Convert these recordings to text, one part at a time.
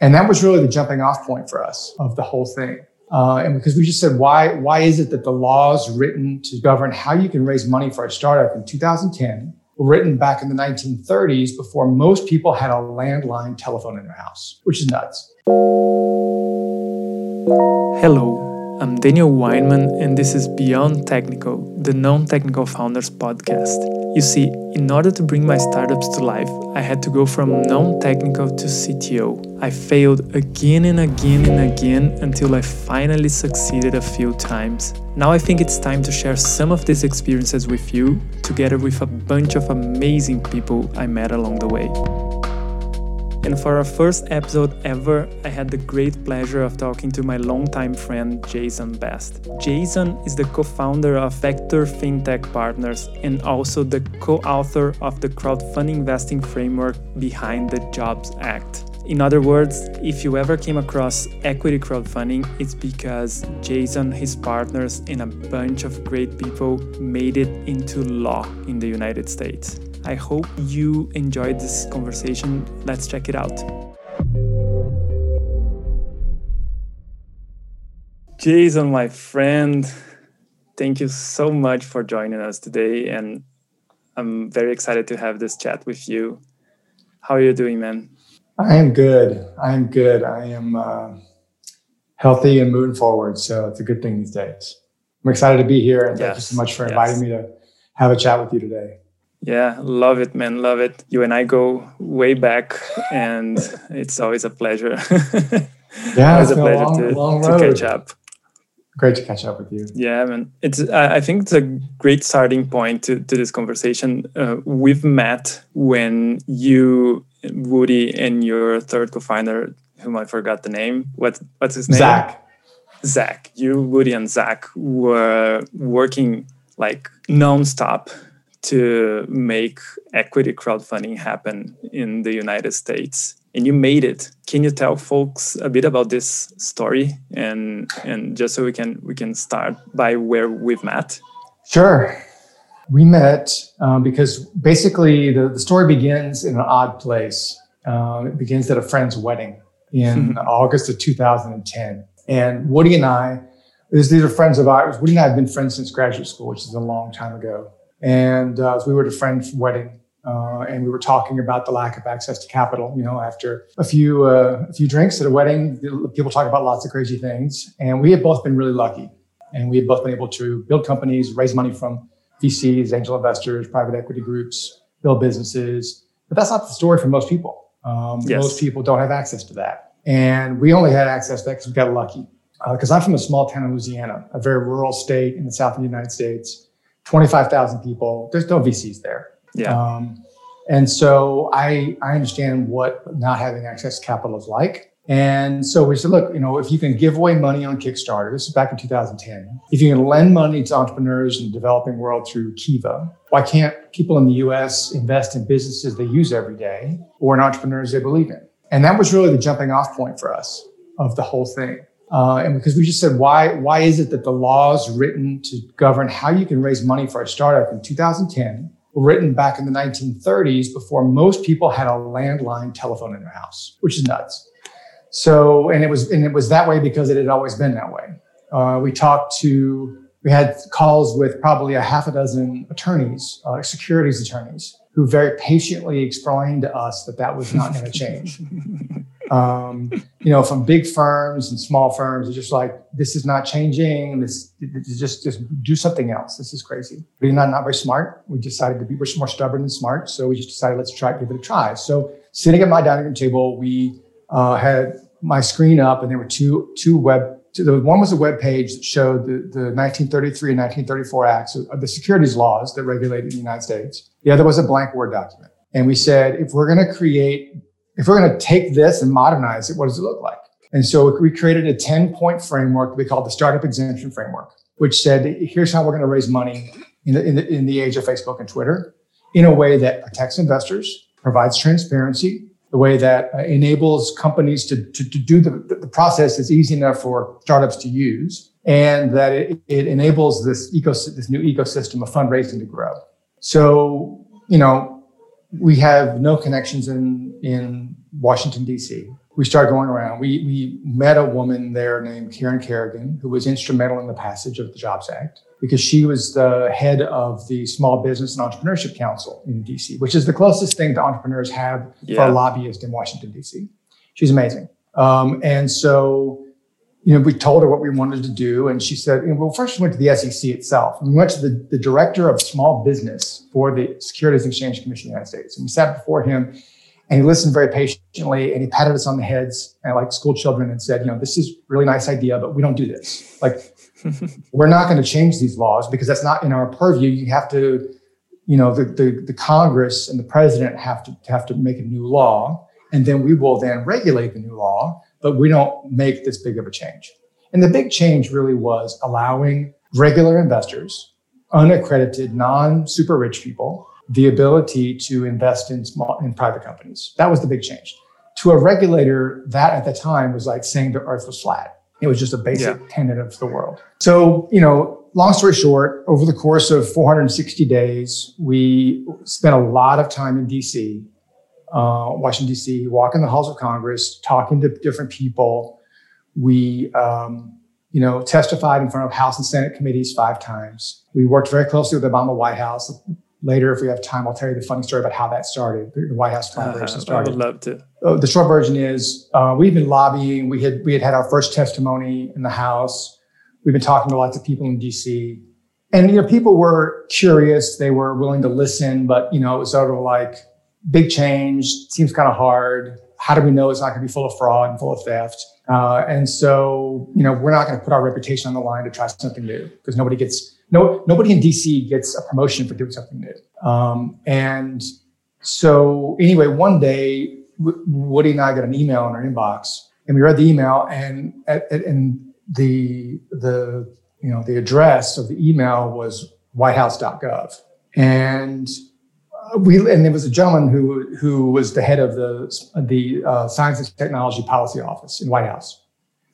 And that was really the jumping off point for us of the whole thing. Uh, and because we just said, why, why is it that the laws written to govern how you can raise money for a startup in 2010 were written back in the 1930s before most people had a landline telephone in their house, which is nuts. Hello, I'm Daniel Weinman, and this is Beyond Technical, the Non Technical Founders podcast. You see, in order to bring my startups to life, I had to go from non technical to CTO. I failed again and again and again until I finally succeeded a few times. Now I think it's time to share some of these experiences with you, together with a bunch of amazing people I met along the way. And for our first episode ever, I had the great pleasure of talking to my longtime friend Jason Best. Jason is the co founder of Vector FinTech Partners and also the co author of the crowdfunding investing framework behind the Jobs Act. In other words, if you ever came across equity crowdfunding, it's because Jason, his partners, and a bunch of great people made it into law in the United States. I hope you enjoyed this conversation. Let's check it out. Jason, my friend, thank you so much for joining us today. And I'm very excited to have this chat with you. How are you doing, man? I am good. I am good. I am uh, healthy and moving forward. So it's a good thing these days. I'm excited to be here. And yes. thank you so much for inviting yes. me to have a chat with you today. Yeah, love it, man. Love it. You and I go way back, and it's always a pleasure. yeah, always a pleasure a long, to, long to catch up. Great to catch up with you. Yeah, man. It's I think it's a great starting point to, to this conversation. Uh, we've met when you, Woody, and your third co-founder, whom I forgot the name. What what's his name? Zach. Zach. You, Woody, and Zach were working like nonstop to make equity crowdfunding happen in the United States. And you made it. Can you tell folks a bit about this story and and just so we can we can start by where we've met? Sure. We met um, because basically the, the story begins in an odd place. Uh, it begins at a friend's wedding in August of 2010. And Woody and I, these are friends of ours. Woody and I have been friends since graduate school, which is a long time ago. And uh, we were at a friend's wedding, uh, and we were talking about the lack of access to capital. You know, after a few uh, a few drinks at a wedding, people talk about lots of crazy things, and we had both been really lucky, and we had both been able to build companies, raise money from VCs, angel investors, private equity groups, build businesses. But that's not the story for most people. Um, yes. Most people don't have access to that, and we only had access to that because we got lucky. Because uh, I'm from a small town in Louisiana, a very rural state in the south of the United States 25,000 people. There's no VCs there. Yeah. Um, and so I, I understand what not having access to capital is like. And so we said, look, you know, if you can give away money on Kickstarter, this is back in 2010. If you can lend money to entrepreneurs in the developing world through Kiva, why can't people in the US invest in businesses they use every day or in entrepreneurs they believe in? And that was really the jumping off point for us of the whole thing. Uh, and because we just said, why, why is it that the laws written to govern how you can raise money for a startup in 2010 were written back in the 1930s before most people had a landline telephone in their house, which is nuts. So, and it was, and it was that way because it had always been that way. Uh, we talked to, we had calls with probably a half a dozen attorneys, uh, securities attorneys, who very patiently explained to us that that was not going to change. um, you know, from big firms and small firms, it's just like this is not changing. This, this just just do something else. This is crazy. We're not not very smart. We decided to be we're more stubborn than smart, so we just decided let's try give it a try. So sitting at my dining room table, we uh, had my screen up, and there were two two web. The one was a web page that showed the, the 1933 and 1934 acts of the securities laws that regulated the United States. The other was a blank Word document. And we said, if we're going to create if we're going to take this and modernize it, what does it look like? And so we created a 10 point framework we called the Startup Exemption Framework, which said, here's how we're going to raise money in the, in the, in the age of Facebook and Twitter in a way that protects investors, provides transparency, the way that uh, enables companies to, to, to do the, the process is easy enough for startups to use, and that it, it enables this, ecos- this new ecosystem of fundraising to grow. So, you know, we have no connections in, in Washington, D.C. we started going around. We, we met a woman there named Karen Kerrigan, who was instrumental in the passage of the Jobs Act because she was the head of the Small Business and Entrepreneurship Council in DC, which is the closest thing to entrepreneurs have yeah. for a lobbyist in Washington, DC. She's amazing. Um, and so, you know, we told her what we wanted to do. And she said, well, first we went to the SEC itself. And we went to the, the director of small business for the Securities and Exchange Commission of the United States. And we sat before him and he listened very patiently and he patted us on the heads and like school children and said, you know, this is really nice idea, but we don't do this. Like, we're not going to change these laws because that's not in our purview. You have to, you know, the, the, the Congress and the president have to have to make a new law, and then we will then regulate the new law, but we don't make this big of a change. And the big change really was allowing regular investors, unaccredited, non-super rich people, the ability to invest in small in private companies. That was the big change. To a regulator, that at the time was like saying the earth was flat. It was just a basic yeah. tenet of the world. So, you know, long story short, over the course of 460 days, we spent a lot of time in DC, uh, Washington, DC, walking the halls of Congress, talking to different people. We, um, you know, testified in front of House and Senate committees five times. We worked very closely with the Obama White House. Later, if we have time, I'll tell you the funny story about how that started. The White House collaboration uh, started. I would love to. Uh, the short version is uh, we've been lobbying. We had we had had our first testimony in the House. We've been talking to lots of people in D.C. And you know, people were curious. They were willing to listen, but you know, it was sort of like big change. Seems kind of hard. How do we know it's not going to be full of fraud and full of theft? Uh, and so, you know, we're not going to put our reputation on the line to try something new because nobody gets no nobody in DC gets a promotion for doing something new. Um, and so, anyway, one day Woody and I got an email in our inbox, and we read the email, and and the the you know the address of the email was whitehouse.gov, and we and there was a gentleman who who was the head of the the uh, Science and Technology Policy Office in White House.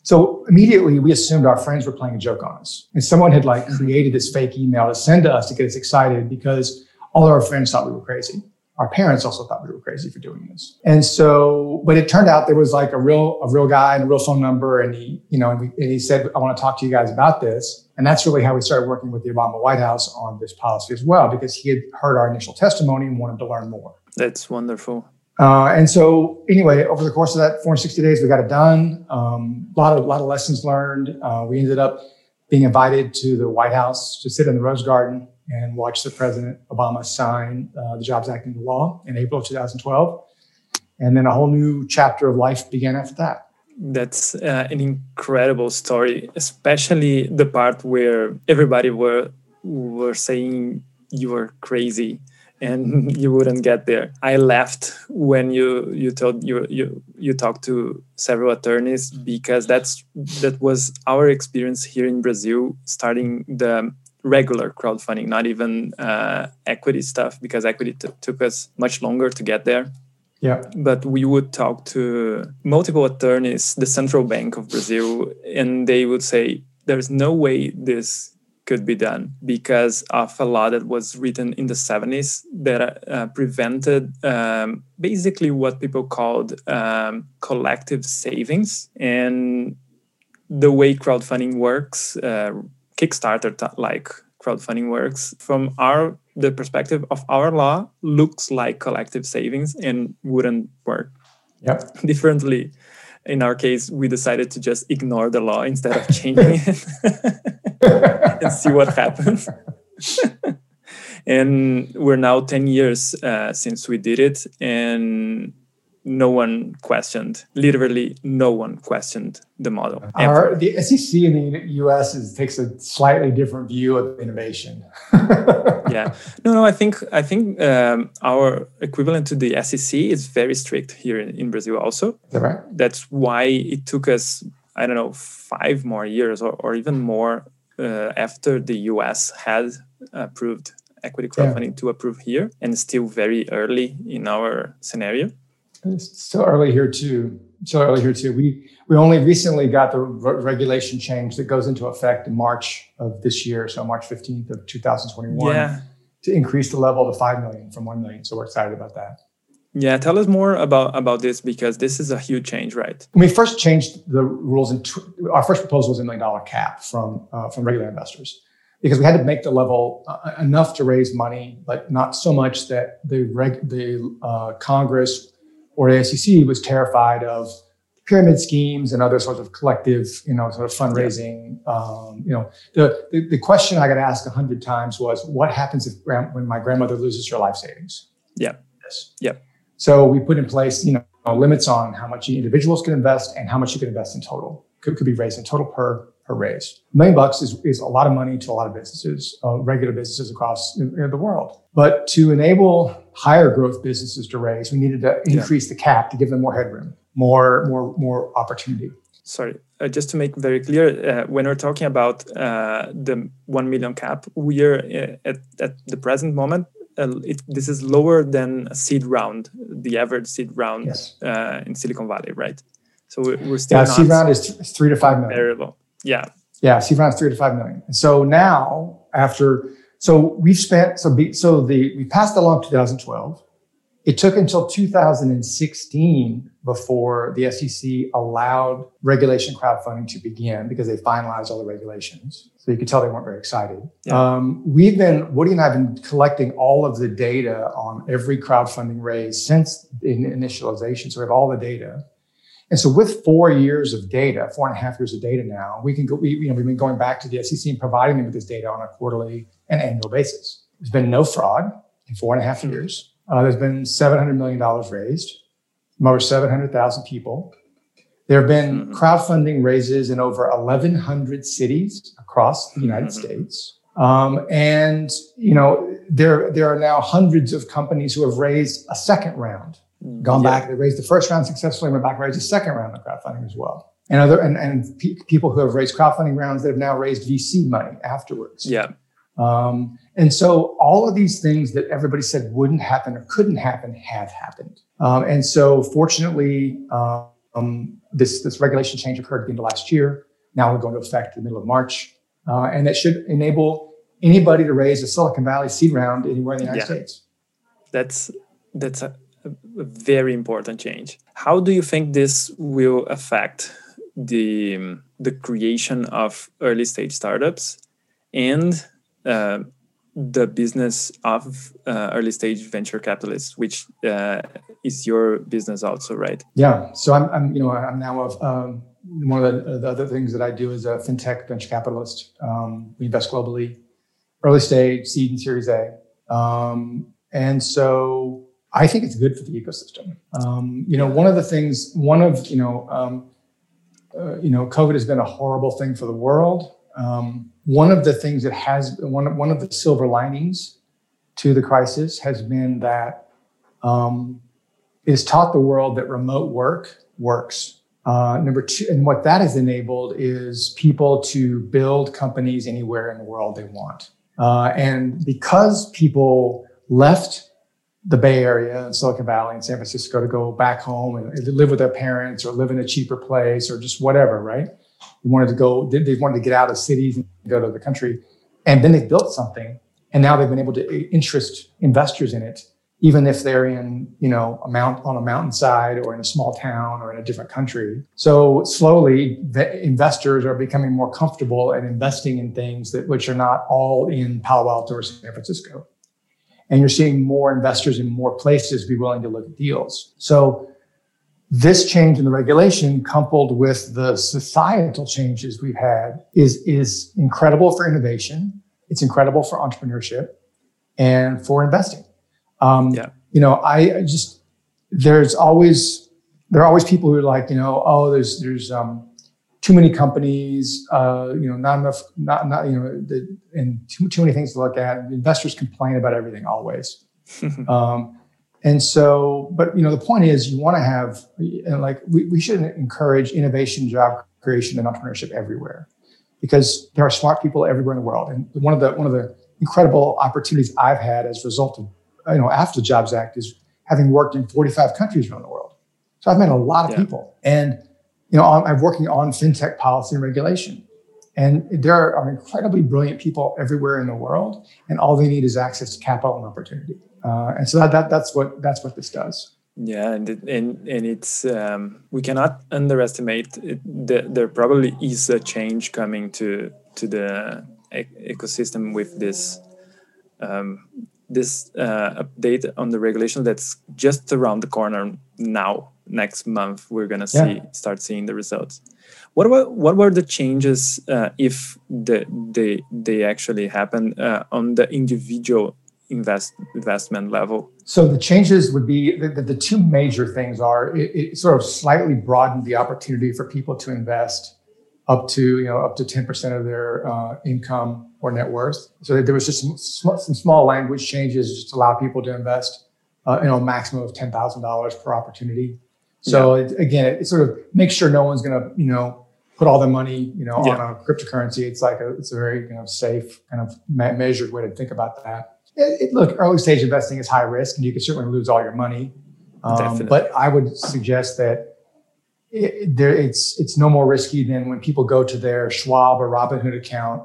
So immediately we assumed our friends were playing a joke on us, and someone had like created this fake email to send to us to get us excited because all our friends thought we were crazy our parents also thought we were crazy for doing this. And so, but it turned out there was like a real, a real guy and a real phone number. And he, you know, and, we, and he said, I want to talk to you guys about this. And that's really how we started working with the Obama White House on this policy as well, because he had heard our initial testimony and wanted to learn more. That's wonderful. Uh, and so, anyway, over the course of that 460 days, we got it done. A um, lot of, lot of lessons learned. Uh, we ended up being invited to the White House to sit in the Rose Garden and watch the President Obama sign uh, the Jobs Act into law in April of 2012. And then a whole new chapter of life began after that. That's uh, an incredible story, especially the part where everybody were were saying you were crazy and you wouldn't get there. I left when you you told you you you talked to several attorneys because that's that was our experience here in Brazil starting the regular crowdfunding, not even uh, equity stuff, because equity took us much longer to get there. Yeah. But we would talk to multiple attorneys, the Central Bank of Brazil, and they would say, there's no way this could be done because of a law that was written in the 70s that uh, prevented um, basically what people called um, collective savings. And the way crowdfunding works, uh, Kickstarter like crowdfunding works. From our the perspective of our law looks like collective savings and wouldn't work. Yep. differently in our case we decided to just ignore the law instead of changing it and see what happens. And we're now 10 years uh, since we did it and no one questioned literally no one questioned the model. Our, the sec in the us is, takes a slightly different view of innovation? Yeah. No no i think i think um, our equivalent to the sec is very strict here in, in brazil also. That right? That's why it took us i don't know five more years or, or even more uh, after the us had approved equity crowdfunding yeah. to approve here and still very early in our scenario it's still early here too. Still early here too. We we only recently got the re- regulation change that goes into effect in March of this year, so March fifteenth of two thousand twenty one. Yeah. To increase the level to five million from one million, so we're excited about that. Yeah, tell us more about about this because this is a huge change, right? When we first changed the rules, and our first proposal was a million dollar cap from uh, from regular investors because we had to make the level uh, enough to raise money, but not so much that the reg- the uh, Congress or the SEC was terrified of pyramid schemes and other sorts of collective, you know, sort of fundraising. Yeah. Um, you know, the, the, the question I got asked a hundred times was, "What happens if when my grandmother loses her life savings?" Yeah. Yes. Yeah. So we put in place, you know, limits on how much individuals can invest and how much you can invest in total. Could, could be raised in total per per raise. A million bucks is, is a lot of money to a lot of businesses, uh, regular businesses across you know, the world. But to enable higher growth businesses to raise, we needed to increase yeah. the cap to give them more headroom, more more more opportunity. Sorry, uh, just to make very clear, uh, when we're talking about uh, the one million cap, we are uh, at, at the present moment. Uh, it, this is lower than a seed round, the average seed round yes. in Silicon Valley, right? So we're still yeah. seed round is th- three to five million. Very low. Yeah. Yeah, seed round is three to five million. And so now, after, so we've spent, so be, so the we passed the law in 2012. It took until 2016 before the SEC allowed regulation crowdfunding to begin because they finalized all the regulations. So you could tell they weren't very excited. Yeah. Um, we've been, Woody and I have been collecting all of the data on every crowdfunding raise since in initialization. So we have all the data. And so with four years of data, four and a half years of data now, we can go, we, you know, we've been going back to the SEC and providing them with this data on a quarterly and annual basis. There's been no fraud in four and a half hmm. years. Uh, there's been $700 million raised from over 700,000 people. There have been hmm. crowdfunding raises in over 1,100 cities across the United mm-hmm. States. Um, and, you know, there, there are now hundreds of companies who have raised a second round gone yeah. back. They raised the first round successfully, went back and raised the second round of crowdfunding as well. And other and, and pe- people who have raised crowdfunding rounds that have now raised VC money afterwards. Yeah. Um, and so all of these things that everybody said wouldn't happen or couldn't happen have happened. Um, and so fortunately, um, this this regulation change occurred at the end of last year. Now we're going to effect in the middle of March, uh, and that should enable anybody to raise a Silicon Valley seed round anywhere in the United yeah. States. That's that's a a very important change. How do you think this will affect the the creation of early stage startups and uh, the business of uh, early stage venture capitalists, which uh, is your business also, right? Yeah. So I'm, I'm you know, I'm now of um, one of the, the, other things that I do is a fintech venture capitalist. Um, we invest globally, early stage, seed, and Series A. Um, and so I think it's good for the ecosystem. Um, you know, one of the things, one of you know, um, uh, you know, COVID has been a horrible thing for the world. Um, one of the things that has one one of the silver linings to the crisis has been that um, it has taught the world that remote work works. Uh, number two, and what that has enabled is people to build companies anywhere in the world they want. Uh, and because people left the Bay Area and Silicon Valley and San Francisco to go back home and live with their parents or live in a cheaper place or just whatever, right? They wanted to go, they wanted to get out of cities and go to the country. And then they built something and now they've been able to interest investors in it, even if they're in, you know, a mount on a mountainside or in a small town or in a different country. So slowly the investors are becoming more comfortable at investing in things that which are not all in Palo Alto or San Francisco and you're seeing more investors in more places be willing to look at deals. So this change in the regulation coupled with the societal changes we've had is, is incredible for innovation. It's incredible for entrepreneurship and for investing. Um, yeah. You know, I just, there's always, there are always people who are like, you know, oh, there's, there's, um, too many companies, uh, you know, not enough, not, not you know, the, and too, too many things to look at. Investors complain about everything always. um, and so, but you know, the point is, you want to have and like we, we should encourage innovation, job creation, and entrepreneurship everywhere, because there are smart people everywhere in the world. And one of the one of the incredible opportunities I've had as a result of you know after the Jobs Act is having worked in 45 countries around the world. So I've met a lot of yeah. people, and you know, I'm working on fintech policy and regulation. And there are incredibly brilliant people everywhere in the world, and all they need is access to capital and opportunity. Uh, and so that, that, that's what that's what this does. Yeah, and it, and and it's um, we cannot underestimate. The, there probably is a change coming to to the ecosystem with this um, this uh, update on the regulation that's just around the corner now. Next month, we're gonna see yeah. start seeing the results. What were what were the changes uh, if the, they they actually happened uh, on the individual invest investment level? So the changes would be the, the, the two major things are it, it, sort of slightly broadened the opportunity for people to invest up to you know up to 10% of their uh, income or net worth. So there was just some, some small language changes just to allow people to invest uh, you know a maximum of $10,000 per opportunity. So yeah. it, again, it, it, sort of makes sure no one's going to you know put all their money you know yeah. on a cryptocurrency. It's like a it's a very you know safe kind of me- measured way to think about that it, look, early stage investing is high risk, and you can certainly lose all your money. Um, but I would suggest that it, there, it's it's no more risky than when people go to their Schwab or Robinhood account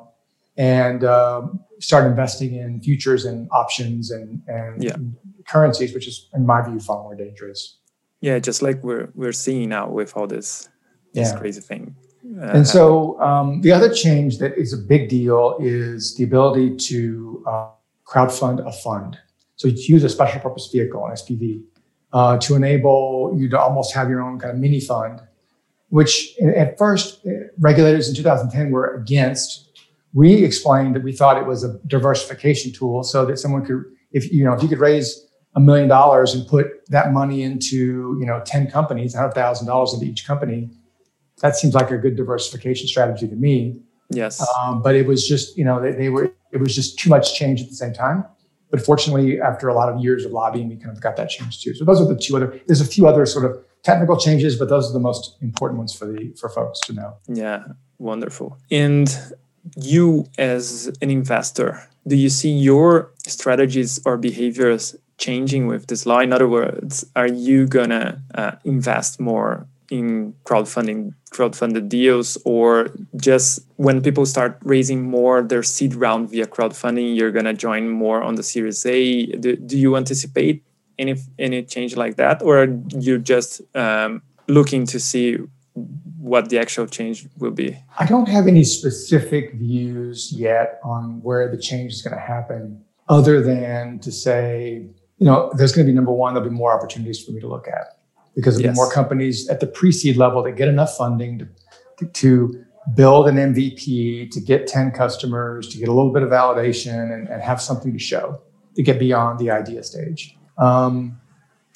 and um, start investing in futures and options and and yeah. currencies, which is, in my view, far more dangerous. Yeah, just like we're we're seeing now with all this this yeah. crazy thing. Uh, and so um, the other change that is a big deal is the ability to uh, crowdfund a fund. So you use a special purpose vehicle, an SPV, uh, to enable you to almost have your own kind of mini fund, which at first uh, regulators in 2010 were against. We explained that we thought it was a diversification tool so that someone could, if you know, if you could raise a million dollars and put that money into, you know, 10 companies, $100,000 into each company, that seems like a good diversification strategy to me. Yes. Um, but it was just, you know, they, they, were, it was just too much change at the same time. But fortunately, after a lot of years of lobbying, we kind of got that change too. So those are the two other, there's a few other sort of technical changes, but those are the most important ones for the, for folks to know. Yeah. Wonderful. And you as an investor, do you see your strategies or behaviors changing with this law? In other words, are you gonna uh, invest more in crowdfunding crowdfunded deals or just when people start raising more their seed round via crowdfunding you're to join more on the series a do, do, you anticipate any any change like that or are you just um, looking to see what the actual change will be i don't have any specific views yet on where the change is going to happen other than to say you know there's going to be number one there'll be more opportunities for me to look at because there'll yes. be more companies at the pre-seed level that get enough funding to, to build an MVP, to get 10 customers, to get a little bit of validation and, and have something to show to get beyond the idea stage. Um,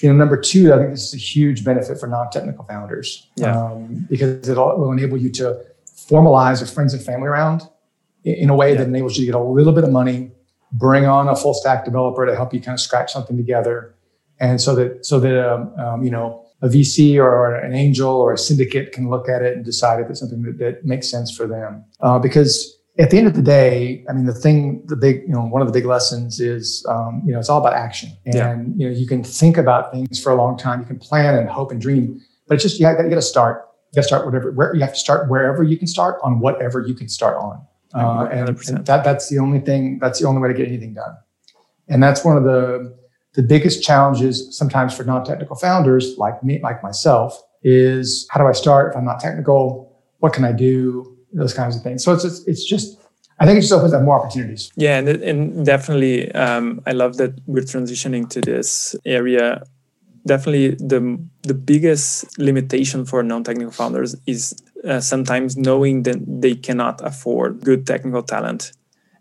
you know, number two, I think this is a huge benefit for non-technical founders yeah. um, because it will enable you to formalize a friends and family round in, in a way yeah. that enables you to get a little bit of money, bring on a full stack developer to help you kind of scratch something together, and so that so that um, um, you know a VC or an angel or a syndicate can look at it and decide if it's something that, that makes sense for them. Uh, because at the end of the day, I mean, the thing, the big, you know, one of the big lessons is, um, you know, it's all about action. And, yeah. you know, you can think about things for a long time. You can plan and hope and dream, but it's just, you got, to start. You got to start whatever, where you have to start wherever you can start on whatever you can start on. Uh, and, and that, that's the only thing, that's the only way to get anything done. And that's one of the, the biggest challenges sometimes for non-technical founders like me, like myself, is how do I start if I'm not technical? What can I do? Those kinds of things. So it's it's, it's just I think it just opens up more opportunities. Yeah, and, and definitely, um, I love that we're transitioning to this area. Definitely, the the biggest limitation for non-technical founders is uh, sometimes knowing that they cannot afford good technical talent,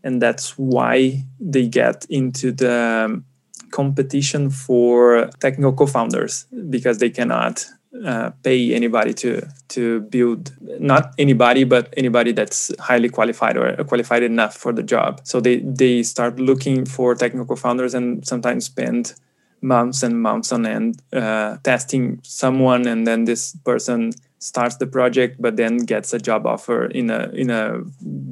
and that's why they get into the um, competition for technical co-founders because they cannot uh, pay anybody to to build not anybody but anybody that's highly qualified or qualified enough for the job. So they they start looking for technical co founders and sometimes spend months and months on end uh, testing someone and then this person starts the project but then gets a job offer in a in a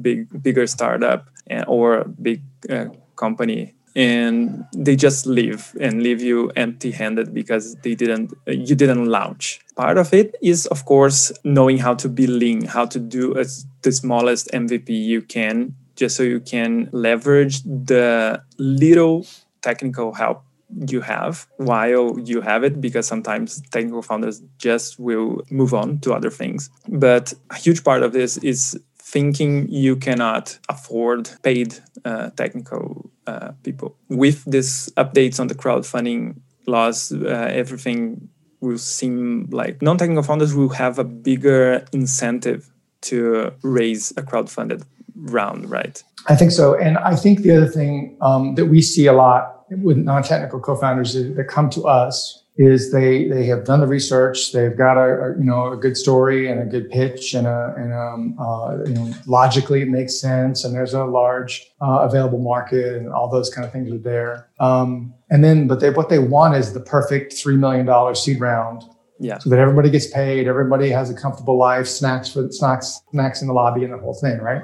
big bigger startup uh, or big uh, company. And they just leave and leave you empty-handed because they didn't you didn't launch. Part of it is of course knowing how to be lean how to do as the smallest mvp you can just so you can leverage the little technical help you have while you have it because sometimes technical founders just will move on to other things. But a huge part of this is thinking you cannot afford paid uh, technical uh, people. With these updates on the crowdfunding laws uh, everything will seem like non-technical founders will have a bigger incentive to raise a crowdfunded round right? I think so. And i think the other thing um, that we see a lot with non-technical co-founders that come to us is they they have done the research, they've got a, a you know a good story and a good pitch and a and um, uh, you know logically it makes sense and there's a large uh, available market and all those kind of things are there. Um, and then but they what they want is the perfect three million dollar seed round. Yeah. So that everybody gets paid, everybody has a comfortable life, snacks for snacks snacks in the lobby and the whole thing, right?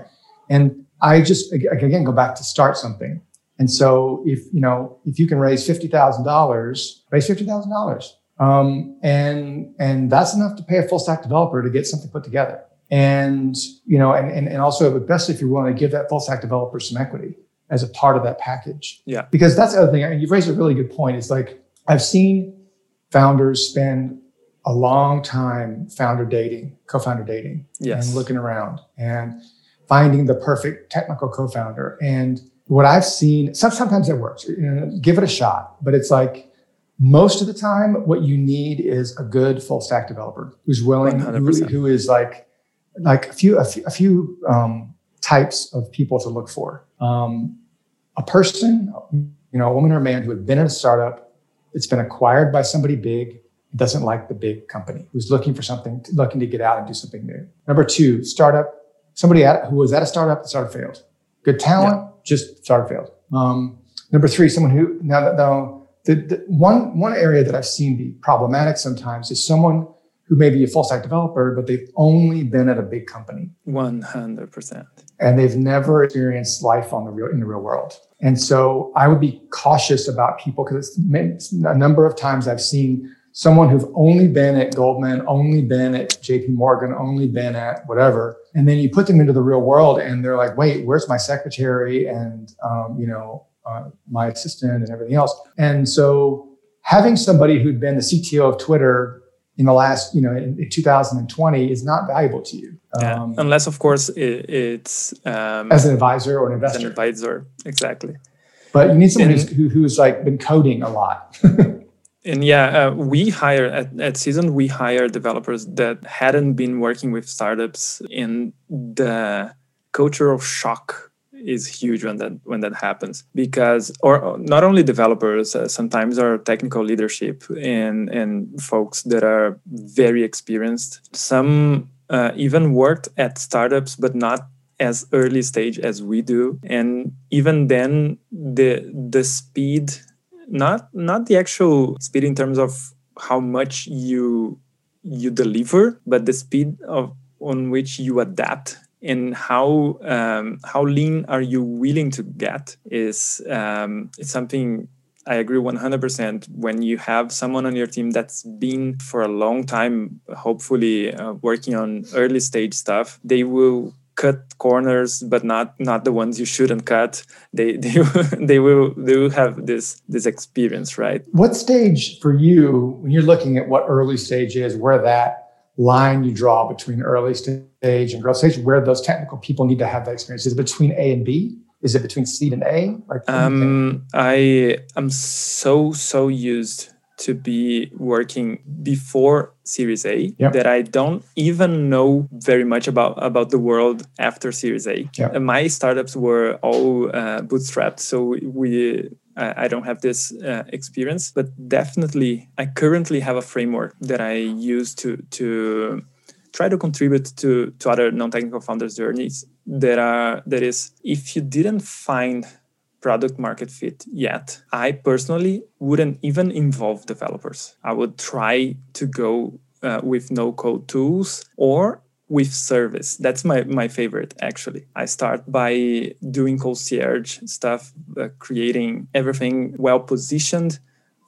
And I just again go back to start something. And so if, you know, if you can raise $50,000, raise $50,000. Um, and, and that's enough to pay a full stack developer to get something put together. And, you know, and, and, and also best if you're willing to give that full stack developer some equity as a part of that package. Yeah. Because that's the other thing. I mean, you've raised a really good point. It's like I've seen founders spend a long time founder dating, co-founder dating, yes. and looking around and finding the perfect technical co-founder. And what I've seen, sometimes it works. You know, give it a shot, but it's like most of the time, what you need is a good full stack developer who's willing, who, who is like like a few a few, a few um, types of people to look for. Um, a person, you know, a woman or a man who had been in a startup, it's been acquired by somebody big, doesn't like the big company, who's looking for something, looking to get out and do something new. Number two, startup, somebody at, who was at a startup, the startup failed. Good talent. Yeah just started failed. Um, number three, someone who now that now the, the, one one area that I've seen be problematic sometimes is someone who may be a full stack developer, but they've only been at a big company. One hundred percent. And they've never experienced life on the real in the real world. And so I would be cautious about people because it's a number of times I've seen someone who's only been at Goldman, only been at JP Morgan, only been at whatever. And then you put them into the real world and they're like, wait, where's my secretary and, um, you know, uh, my assistant and everything else. And so having somebody who'd been the CTO of Twitter in the last, you know, in, in 2020 is not valuable to you. Yeah. Um, Unless, of course, it, it's um, as an advisor or an investor. As an advisor, exactly. But you need someone who's, who, who's like been coding a lot. and yeah, uh, we hire at, at Seasoned, we hire developers that hadn't been working with startups, and the culture of shock is huge when that when that happens. Because or not only developers uh, sometimes our technical leadership and and folks that are very experienced. Some uh, even worked at startups but not as early stage as we do. And even then the the speed not not the actual speed in terms of how much you you deliver, but the speed of on which you adapt and how um, how lean are you willing to get is um, it's something I agree 100%. When you have someone on your team that's been for a long time, hopefully uh, working on early stage stuff, they will cut corners but not not the ones you shouldn't cut. They they, they will they will have this this experience right? What stage for you when you're looking at what early stage is where that line you draw between early stage and growth stage where those technical people need to have that experience? Is it between a and b? Is it between seed and a? Like um i am so so used to be working before Series A yep. that I don't even know very much about about the world after Series A. Yep. my startups were all uh, bootstrapped, so we I don't have this uh, experience, but definitely I currently have a framework that I use to to try to contribute to to other non-technical founders' journeys. That are that is, if you didn't find product market fit yet. I personally wouldn't even involve developers. I would try to go uh, with no code tools or with service. That's my, my favorite actually. I start by doing concierge stuff, uh, creating everything well positioned.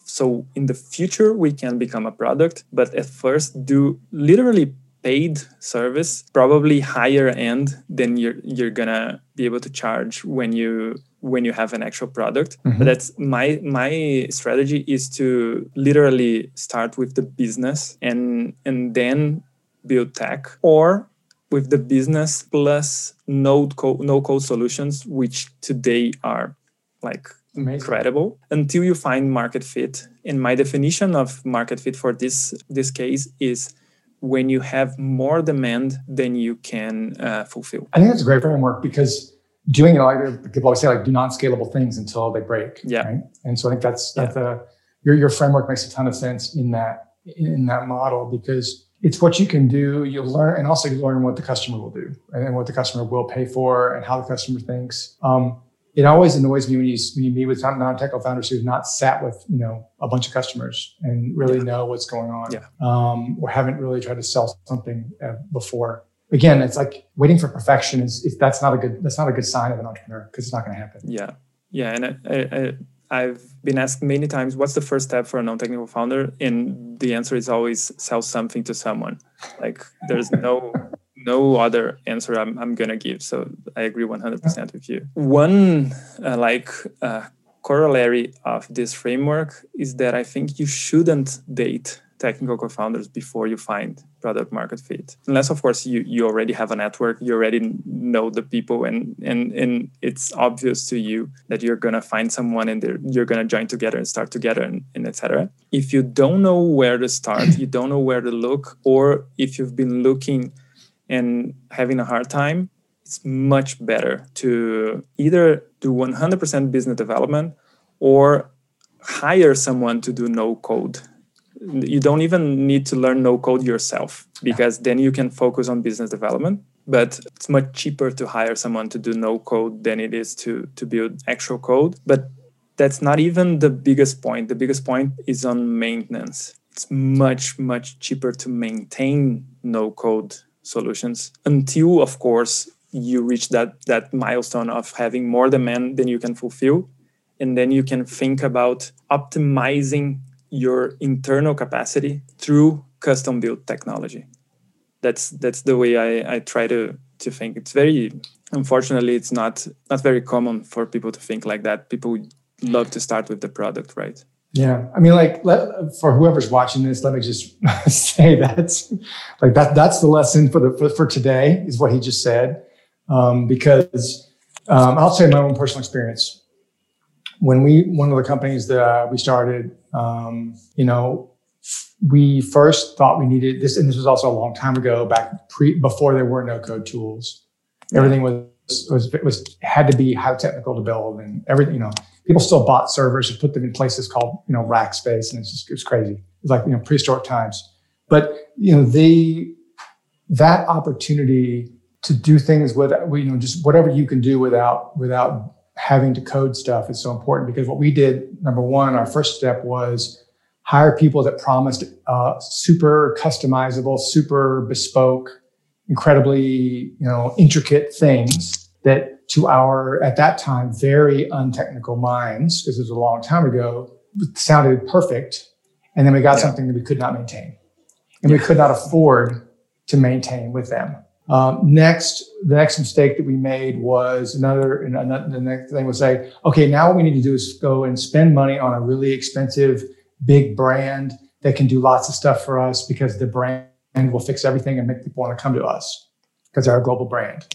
So in the future, we can become a product, but at first, do literally paid service, probably higher end than you're you're gonna be able to charge when you when you have an actual product Mhm. but that's my my strategy is to literally start with the business and and then build tech or with the business plus no code no code solutions which today are like Amazing. incredible until you find market fit and my definition of market fit for this this case is when you have more demand than you can uh, fulfill I think that's a great framework because doing it like people always say like do non-scalable things until they break. Yeah. Right. And so I think that's that's a your your framework makes a ton of sense in that in that model because it's what you can do. You'll learn and also you learn what the customer will do and what the customer will pay for and how the customer thinks. Um, it always annoys me when you when you meet with non-technical founders who've not sat with you know a bunch of customers and really know what's going on, Yeah. um, or haven't really tried to sell something uh, before. Again, it's like waiting for perfection is, is that's not a good that's not a good sign of an entrepreneur because it's not going to happen. yeah yeah and I, I, I i've been asked many times what's the first step for a non-technical founder and the answer is always sell something to someone like there's no no other answer i'm, I'm gonna give. So i agree 100% with you. One uh, like uh, corollary of this framework is that i think you shouldn't date technical co-founders before you find product market fit. Unless of course you you already have a network you already know the people and and and it's obvious to you that you're gonna find someone and you're gonna join together and start together and, and etc if you don't know where to start you don't know where to look or if you've been looking and having a hard time it's much better to either do 100% business development or hire someone to do no code. You don't even need to learn no code yourself because then you can focus on business development but it's much cheaper to hire someone to do no code than it is to to build actual code. But that's not even the biggest point. The biggest point is on maintenance. It's much much cheaper to maintain no code solutions until of course you reach that that milestone of having more demand than you can fulfill. And then you can think about optimizing your internal capacity through custom built technology. That's that's the way i i try to to think. It's very unfortunately it's not not very common for people to think like that. People love to start with the product right Yeah, I mean, like, let, for whoever's watching this, let me just say that's like that. That's the lesson for the for, for today is what he just said, um, because um, I'll say my own personal experience. When we one of the companies that we started, um, you know, we first thought we needed this, and this was also a long time ago, back pre before there were no code tools. Everything was was was had to be high technical to build, and everything. You know, people still bought servers and put them in places called you know rack space, and it's just it's crazy. It's like you know prehistoric times. But you know the that opportunity to do things with you know just whatever you can do without without having to code stuff is so important because what we did number one our first step was hire people that promised uh, super customizable super bespoke incredibly you know intricate things that to our at that time very untechnical minds because it was a long time ago sounded perfect and then we got Yeah. something that we could not maintain and we could not afford to maintain with them. Um, next the next mistake that we made was another, and another the next thing was say okay now what we need to do is go and spend money on a really expensive big brand that can do lots of stuff for us because the brand will fix everything and make people want to come to us because they're a global brand.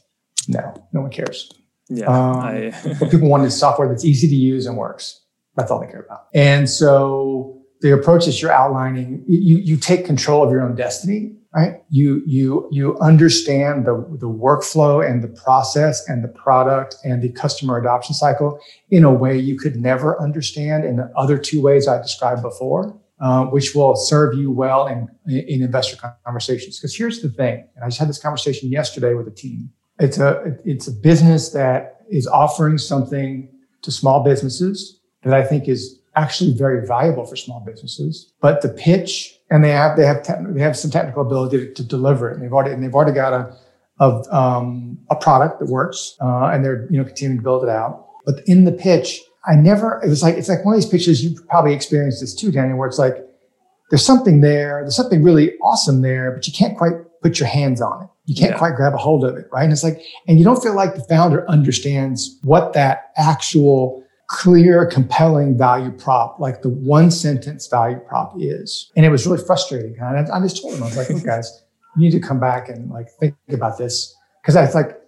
No no one cares yeah Um, i people want is software that's easy to use and works. That's all they care about. And so the approach that you're outlining, you, you take control of your own destiny, right? You, you, you understand the, the workflow and the process and the product and the customer adoption cycle in a way you could never understand in the other two ways I described before, uh, which will serve you well in, in investor conversations. Because here's the thing, and I just had this conversation yesterday with a team it's a it's a business that is offering something to small businesses that I think is actually very valuable for small businesses. But the pitch and they have they have te- they have some technical ability to, to deliver it. And they've already and they've already got a of um, a product that works, uh, and they're you know continuing to build it out. But in the pitch, I never. It was like it's like one of these pitches you've probably experienced this too, Danny, where it's like there's something there, there's something really awesome there, but you can't quite put your hands on it. You can't Yeah. quite grab a hold of it, right? And it's like, and you don't feel like the founder understands what that actual clear, compelling value prop, like the one sentence value prop is. And it was really frustrating. And I, I just told him, I was like, look, guys, you need to come back and like think about this. Cause I was like,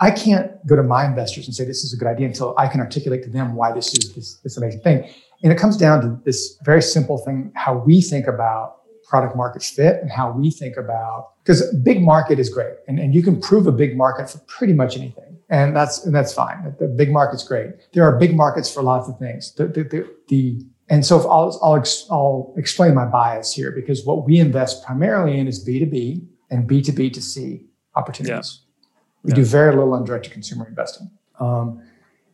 I can't go to my investors and say this is a good idea until I can articulate to them why this is this, this amazing thing. And it comes down to this very simple thing, how we think about product market fit and how we think about because big market is great and, and you can prove a big market for pretty much anything and that's and that's fine. The big market's great. There are big markets for lots of things. The, the, the, the and so if I'll, I'll, ex, I'll explain my bias here because what we invest primarily in is b2b and b2b to c opportunities. We Yeah. do very little on direct to consumer investing. Um,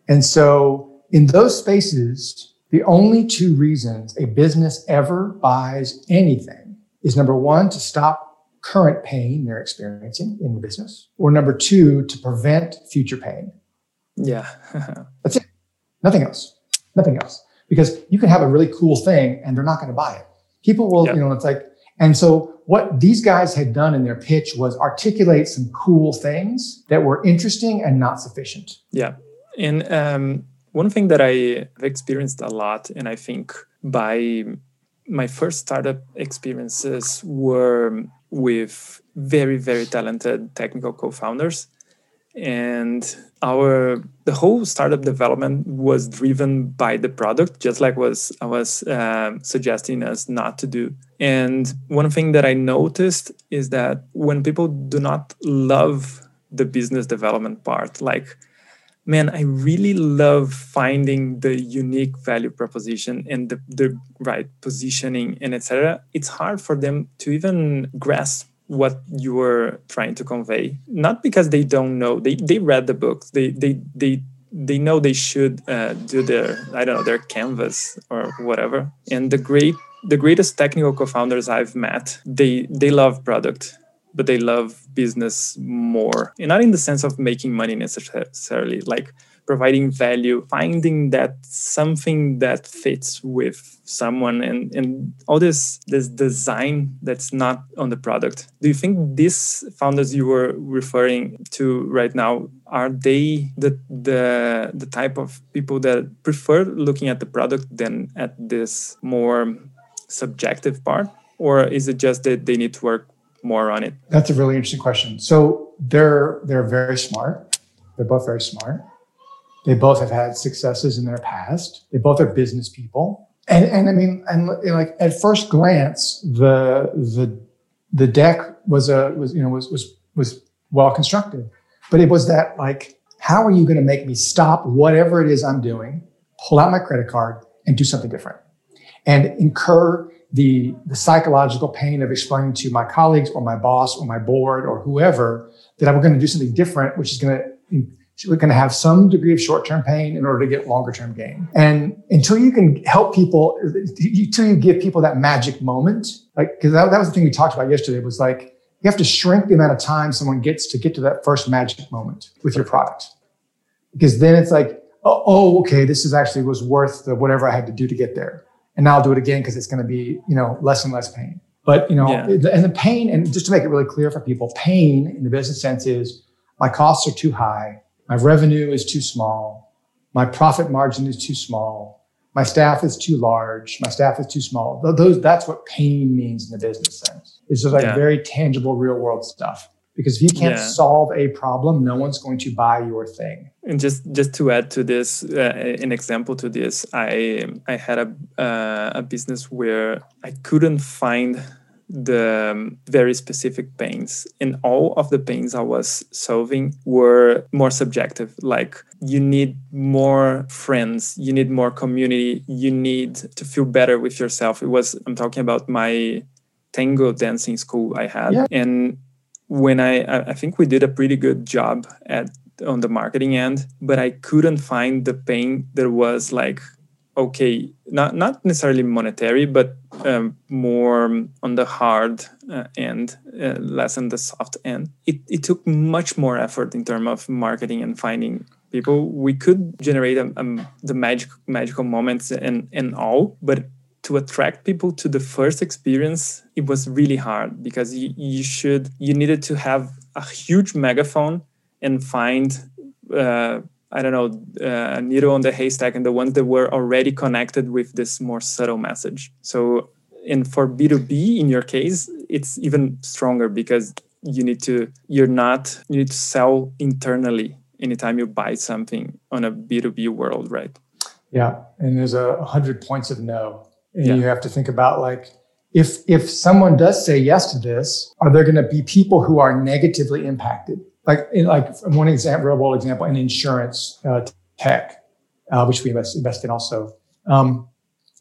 and so in those spaces the only two reasons a business ever buys anything is number one, to stop current pain they're experiencing in the business, or number two, to prevent future pain. Yeah. That's it. Nothing else. Nothing else. Because you can have a really cool thing and they're not going to buy it. People will, Yeah. you know, it's like, and so what these guys had done in their pitch was articulate some cool things that were interesting and not sufficient. Yeah. And um, one thing that I have experienced a lot, and I think by my first startup experiences were with very, very talented technical co founders. And our the whole startup development was driven by the product, just like was I was um, suggesting us not to do. And one thing that I noticed is that when people do not love the business development part, like man, I really love finding the unique value proposition and the, the right positioning and etc. It's hard for them to even grasp what you are trying to convey. Not because they don't know. They they read the books. They they they they know they should uh, do their I don't know their canvas or whatever. And the great the greatest technical co-founders I've met, they they love product but they love business more. And not in the sense of making money necessarily like providing value finding that something that fits with someone and and all this this design that's not on the product. Do you think these founders you were referring to right now are they the the the type of people that prefer looking at the product than at this more subjective part? Or is it just that they need to work more on it? That's a really interesting question. So they're they're very smart. They're both very smart. They both have had successes in their past. They both are business people. And and I mean, and like at first glance, the the the deck was a was you know was was was well constructed, but it was that like, how are you going to make me stop whatever it is I'm doing, pull out my credit card, and do something different, and incur the, the psychological pain of explaining to my colleagues or my boss or my board or whoever that I'm going to do something different, which is going to we're going to have some degree of short-term pain in order to get longer-term gain. And until you can help people, until you give people that magic moment, like because that, that was the thing we talked about yesterday, was like you have to shrink the amount of time someone gets to get to that first magic moment with your product, because then it's like, oh, okay, this is actually was worth the whatever I had to do to get there and now I'll do it again because it's going to be you know less and less pain. But you know, Yeah. and the pain, and just to make it really clear for people, pain in the business sense is my costs are too high, my revenue is too small, my profit margin is too small, my staff is too large, my staff is too small. Those that's what pain means in the business sense. It's just like Yeah. very tangible, real world stuff. Because if you can't Yeah. solve a problem, no one's going to buy your thing. And just just to add to this, uh, an example to this, I I had a uh, a business where I couldn't find the um, very specific pains, and all of the pains I was solving were more subjective. Like you need more friends, you need more community, you need to feel better with yourself. It was I'm talking about my tango dancing school I had, Yeah. and when I I think we did a pretty good job at on the marketing end, but I couldn't find the pain that was like, okay, not not necessarily monetary, but um, more on the hard uh, end, uh, less on the soft end. It it took much more effort in terms of marketing and finding people. We could generate um, um, the magic magical moments and and all, but to attract people to the first experience it was really hard because you, you should you needed to have a huge megaphone and find uh, I don't know, uh, needle on the haystack and the ones that were already connected with this more subtle message. So, and for B2B, in your case, it's even stronger because you need to, you're not, you need to sell internally anytime you buy something on a B2B world, right? Yeah. And there's a hundred points of no. And yeah. you have to think about like, if if someone does say yes to this, are there going to be people who are negatively impacted? Like in, like one example, real world example, in insurance uh, tech, uh, which we invest, invest in also. Um,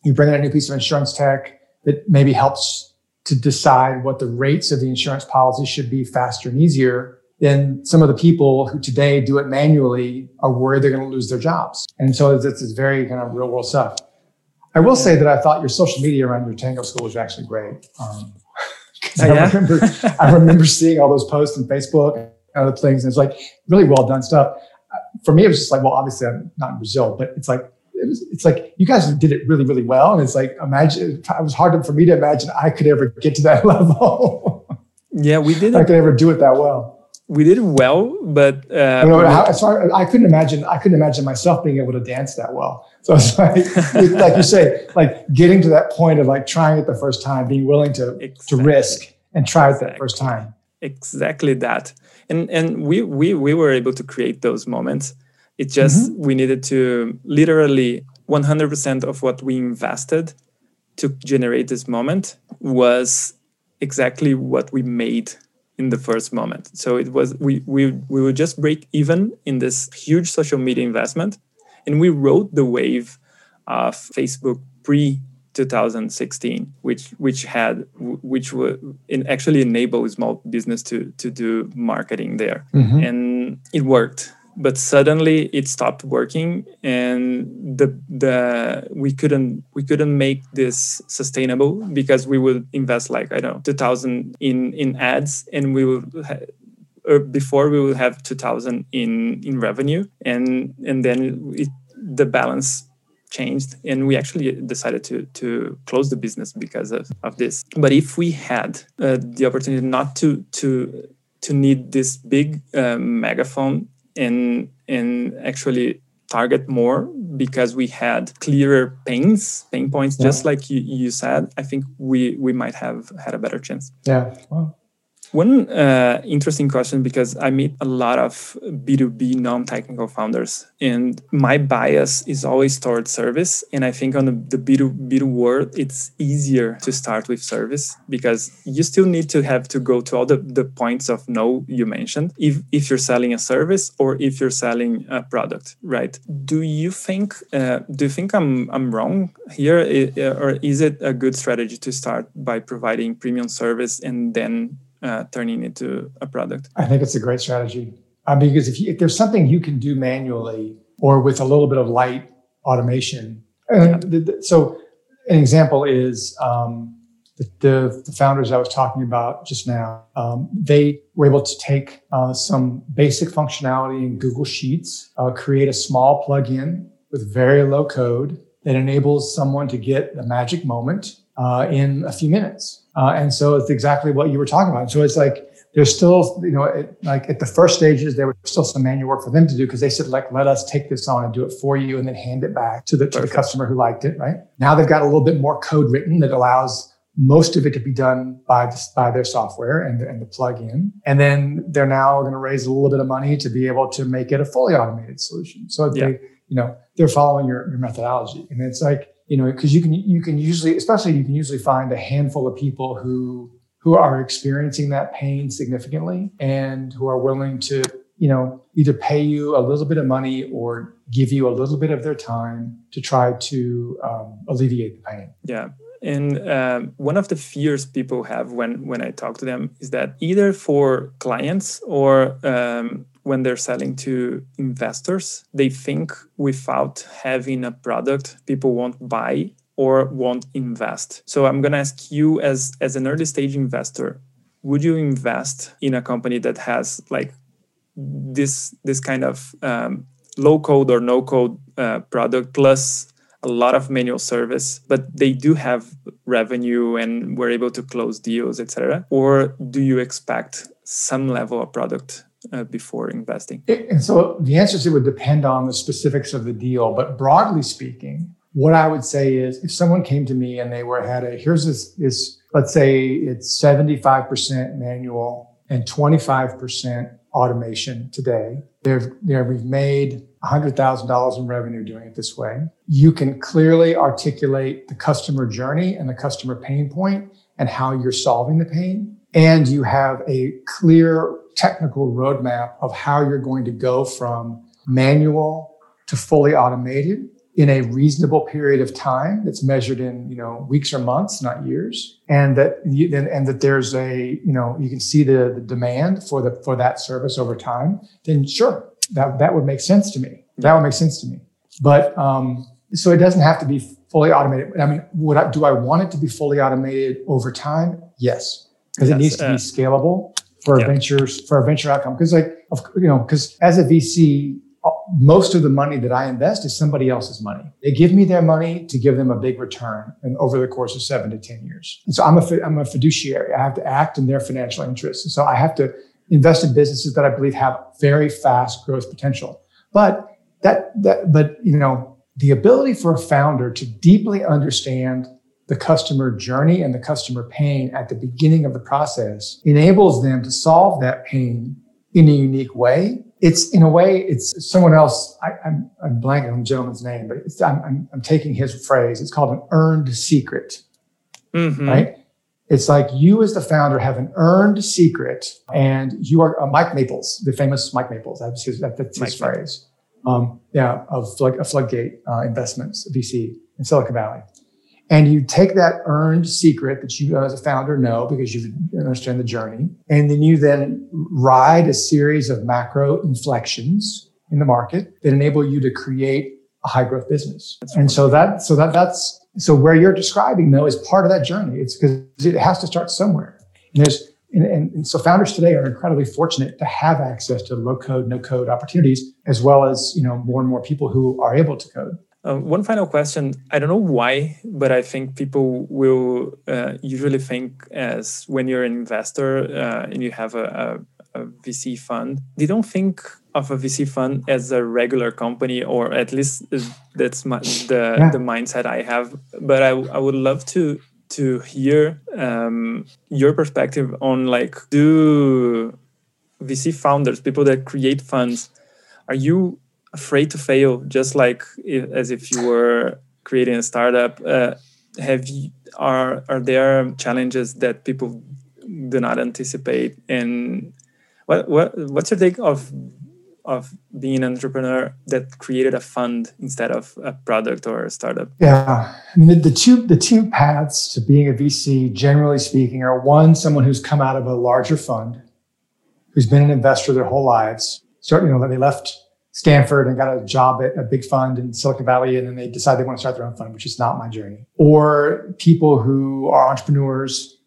you bring in a new piece of insurance tech that maybe helps to decide what the rates of the insurance policy should be faster and easier. Then some of the people who today do it manually are worried they're going to lose their jobs. And so it's, it's very kind of real world stuff. I will say that I thought your social media around your tango school was actually great. Um, I, yeah? remember, I remember seeing all those posts on Facebook and other things, and it's like really well done stuff. For me, it was just like, well, obviously I'm not in Brazil, but it's like it was, it's like you guys did it really, really well, and it's like imagine it was hard for me to imagine I could ever get to that level. yeah, we did. It. I could ever do it that well we did well, but uh, I, know, how, sorry, I couldn't imagine. I couldn't imagine myself being able to dance that well. So it's like, like you say, like getting to that point of like trying it the first time, being willing to exactly. to risk and try it that first time. Exactly that, and and we we we were able to create those moments. It just mm-hmm. we needed to literally 100% of what we invested to generate this moment was exactly what we made in the first moment. So it was we we we would just break even in this huge social media investment, and we rode the wave of Facebook pre 2016, which which had which would actually enable small business to to do marketing there, mm-hmm. and it worked but suddenly it stopped working and the the we couldn't we couldn't make this sustainable because we would invest like i don't know 2000 in in ads and we would ha- or before we would have 2000 in in revenue and and then it, the balance changed and we actually decided to to close the business because of, of this. But if we had uh, the opportunity not to to to need this big uh, megaphone and and actually target more because we had clearer pains pain points yeah. just like you, you said i think we we might have had a better chance yeah well, one uh, interesting question because I meet a lot of B2B non technical founders, and my bias is always towards service. And I think on the, the B2, B2 world, it's easier to start with service because you still need to have to go to all the, the points of no you mentioned if, if you're selling a service or if you're selling a product, right? Do you think, uh, do you think I'm, I'm wrong here? Or is it a good strategy to start by providing premium service and then uh, turning into a product? I think it's a great strategy uh, because if, you, if, there's something you can do manually or with a little bit of light automation, yeah. the, the, so an example is um, the, the, the, founders I was talking about just now. Um, they were able to take uh, some basic functionality in Google Sheets, uh, create a small plugin with very low code that enables someone to get a magic moment uh, in a few minutes. Uh, and so it's exactly what you were talking about. So it's like there's still, you know, it, like at the first stages, there was still some manual work for them to do because they said, like, let us take this on and do it for you and then hand it back to the, to the customer who liked it, right? Now they've got a little bit more code written that allows most of it to be done by, the, by their software and, and the plug-in. And then they're now going to raise a little bit of money to be able to make it a fully automated solution. So yeah. they, you know, they're following your, your methodology. And it's like, you know, because you can you can usually, especially you can usually find a handful of people who who are experiencing that pain significantly and who are willing to, you know, either pay you a little bit of money or give you a little bit of their time to try to um, alleviate the pain. Yeah. And um, one of the fears people have when when I talk to them is that either for clients or um, when they're selling to investors, they think without having a product, people won't buy or won't invest. So I'm going to ask you as as an early stage investor, would you invest in a company that has like this this kind of um, low code or no code uh, product plus a a lot of manual service, but they do have revenue and we're able to close deals, etc.? Or do you expect some level of product uh, before investing? And so the answer is it would depend on the specifics of the deal. But broadly speaking, what I would say is if someone came to me and they were had a here's this, this let's say it's 75% manual and 25% automation today. They've, they've, we've made $100,000 in revenue doing it this way. You can clearly articulate the customer journey and the customer pain point and how you're solving the pain. And you have a clear technical roadmap of how you're going to go from manual to fully automated in a reasonable period of time that's measured in you know weeks or months not years. And that you, and, and that there's a you know you can see the, the demand for the for that service over time then sure that that would make sense to me. That would make sense to me. But um so it doesn't have to be fully automated. I mean would I, do i want it to be fully automated over time? Yes because it needs to uh, be scalable for yeah. ventures for a venture outcome because like you know because as a vc most of the money that I invest is somebody else's money. They give me their money to give them a big return and over the course of seven to 10 years. And so I'm a, I'm a fiduciary. I have to act in their financial interests. And so I have to invest in businesses that I believe have very fast growth potential. But that, that, but you know, the ability for a founder to deeply understand the customer journey and the customer pain at the beginning of the process enables them to solve that pain in a unique way it's in a way, it's someone else. I, am I'm, I'm blanking on the gentleman's name, but I'm, I'm, I'm, taking his phrase. It's called an earned secret, mm-hmm. right? It's like you as the founder have an earned secret and you are uh, Mike Maples, the famous Mike Maples. That's his, that's his Mike phrase. Um, yeah, of flood, a floodgate uh, investments, VC in Silicon Valley. And you take that earned secret that you as a founder know because you understand the journey. And then you then ride a series of macro inflections in the market that enable you to create a high growth business. That's and so that, so that, that's, so where you're describing though is part of that journey. It's because it has to start somewhere. And there's, and, and, and, so founders today are incredibly fortunate to have access to low code, no code opportunities, as well as, you know, more and more people who are able to code. Um, one final question. I don't know why, but I think people will uh, usually think as when you're an investor uh, and you have a, a, a, VC fund, they don't think of a VC fund as a regular company, or at least that's my, the yeah. the mindset I have. But I, I would love to to hear um, your perspective on like do VC founders, people that create funds, are you afraid to fail, just like if, as if you were creating a startup. Uh, have you, are are there challenges that people do not anticipate? And what what what's your take of of being an entrepreneur that created a fund instead of a product or a startup? Yeah, I mean the, the, two the two paths to being a VC, generally speaking, are one someone who's come out of a larger fund, who's been an investor their whole lives. Start, you know, they left Stanford and got a job at a big fund in Silicon Valley, and then they decide they want to start their own fund, which is not my journey. Or people who are entrepreneurs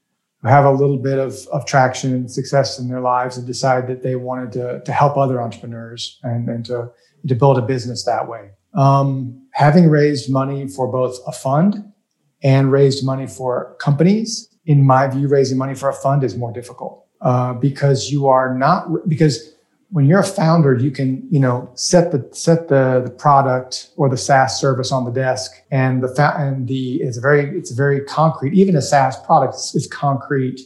who have a little bit of, of traction and success in their lives and decide that they wanted to, to help other entrepreneurs and, and to, to build a business that way. Um, having raised money for both a fund and raised money for companies, in my view, raising money for a fund is more difficult uh, because you are not, because when you're a founder, you can, you know, set the set the, the product or the SaaS service on the desk, and the fa- and the it's very it's very concrete. Even a SaaS product is concrete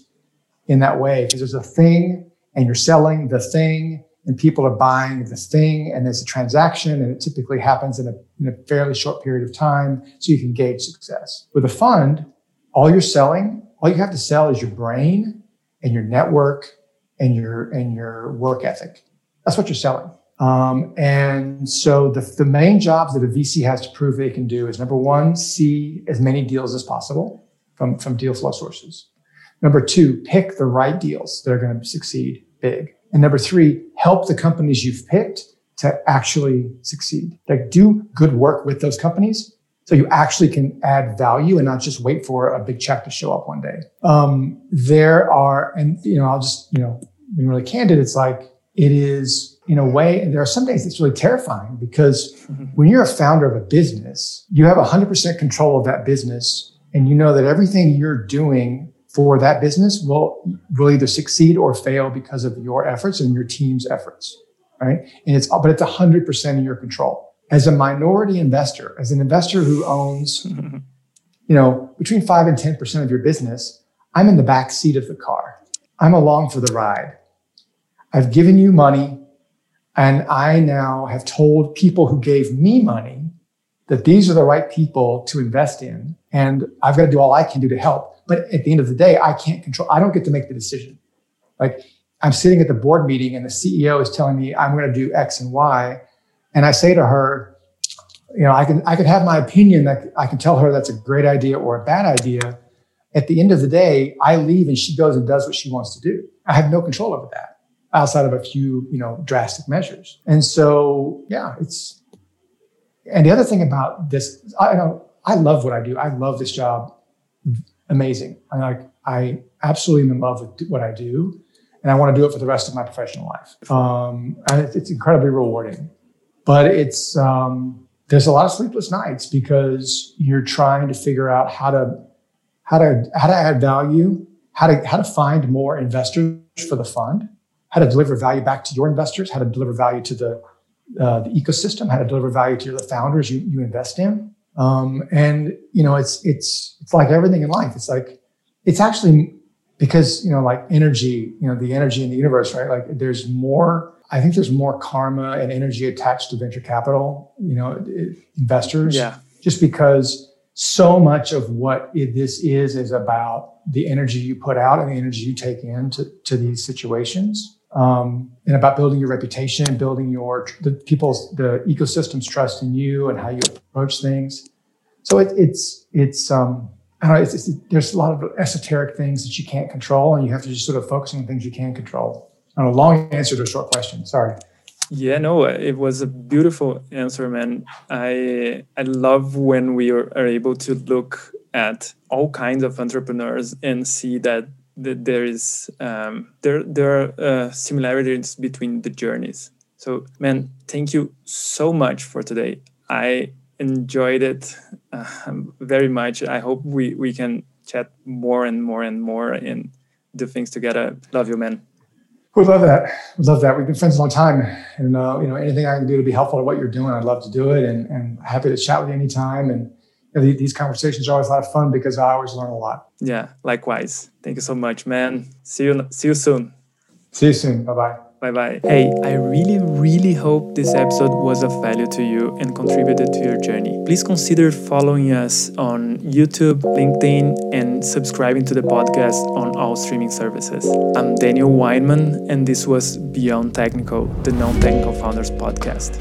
in that way because there's a thing, and you're selling the thing, and people are buying the thing, and there's a transaction, and it typically happens in a in a fairly short period of time, so you can gauge success. With a fund, all you're selling, all you have to sell is your brain and your network and your and your work ethic that's what you're selling. Um, and so the, the main jobs that a VC has to prove they can do is number one, see as many deals as possible from, from deal flow sources. Number two, pick the right deals that are going to succeed big. And number three, help the companies you've picked to actually succeed. Like do good work with those companies so you actually can add value and not just wait for a big check to show up one day. Um, there are, and you know, I'll just, you know, being really candid, it's like it is in a way, and there are some days it's really terrifying because mm-hmm. when you're a founder of a business, you have 100% control of that business. And you know that everything you're doing for that business will, will either succeed or fail because of your efforts and your team's efforts. Right. And it's, but it's 100% in your control. As a minority investor, as an investor who owns, you know, between five and 10% of your business, I'm in the back seat of the car. I'm along for the ride. I've given you money and I now have told people who gave me money that these are the right people to invest in. And I've got to do all I can do to help. But at the end of the day, I can't control, I don't get to make the decision. Like I'm sitting at the board meeting and the CEO is telling me I'm going to do X and Y. And I say to her, you know, I can, I can have my opinion that I can tell her that's a great idea or a bad idea. At the end of the day, I leave and she goes and does what she wants to do. I have no control over that outside of a few, you know, drastic measures. And so, yeah, it's, and the other thing about this, I know, I love what I do. I love this job. Amazing. I like, I absolutely am in love with what I do and I want to do it for the rest of my professional life. Um, and it's incredibly rewarding, but it's, um, there's a lot of sleepless nights because you're trying to figure out how to, how to, how to add value, how to, how to find more investors for the fund how to deliver value back to your investors, how to deliver value to the, uh, the ecosystem, how to deliver value to the founders you, you invest in. Um, and you know, it's it's it's like everything in life. It's like it's actually because you know, like energy, you know, the energy in the universe, right? Like there's more. I think there's more karma and energy attached to venture capital, you know, investors. Yeah. Just because so much of what it, this is is about the energy you put out and the energy you take into to these situations um, and about building your reputation, building your the people's the ecosystem's trust in you and how you approach things. So it, it's it's um, I don't know. It's, it's, there's a lot of esoteric things that you can't control, and you have to just sort of focus on things you can control. Don't know. Long answer to a short question. Sorry. Yeah, no, it was a beautiful answer, man. I I love when we are able to look at all kinds of entrepreneurs and see that that there is um, there there are uh, similarities between the journeys. So, man, thank you so much for today. I enjoyed it uh, very much. I hope we we can chat more and more and more and do things together. Love you, man. We love that. We love that. We've been friends a long time, and uh, you know anything I can do to be helpful to what you're doing, I'd love to do it. And, and happy to chat with you anytime. And you know, these conversations are always a lot of fun because I always learn a lot. Yeah, likewise. Thank you so much, man. See you. See you soon. See you soon. Bye bye. Bye bye. Hey, I really, really hope this episode was of value to you and contributed to your journey. Please consider following us on YouTube, LinkedIn, and subscribing to the podcast on all streaming services. I'm Daniel Weinman, and this was Beyond Technical, the Non Technical Founders Podcast.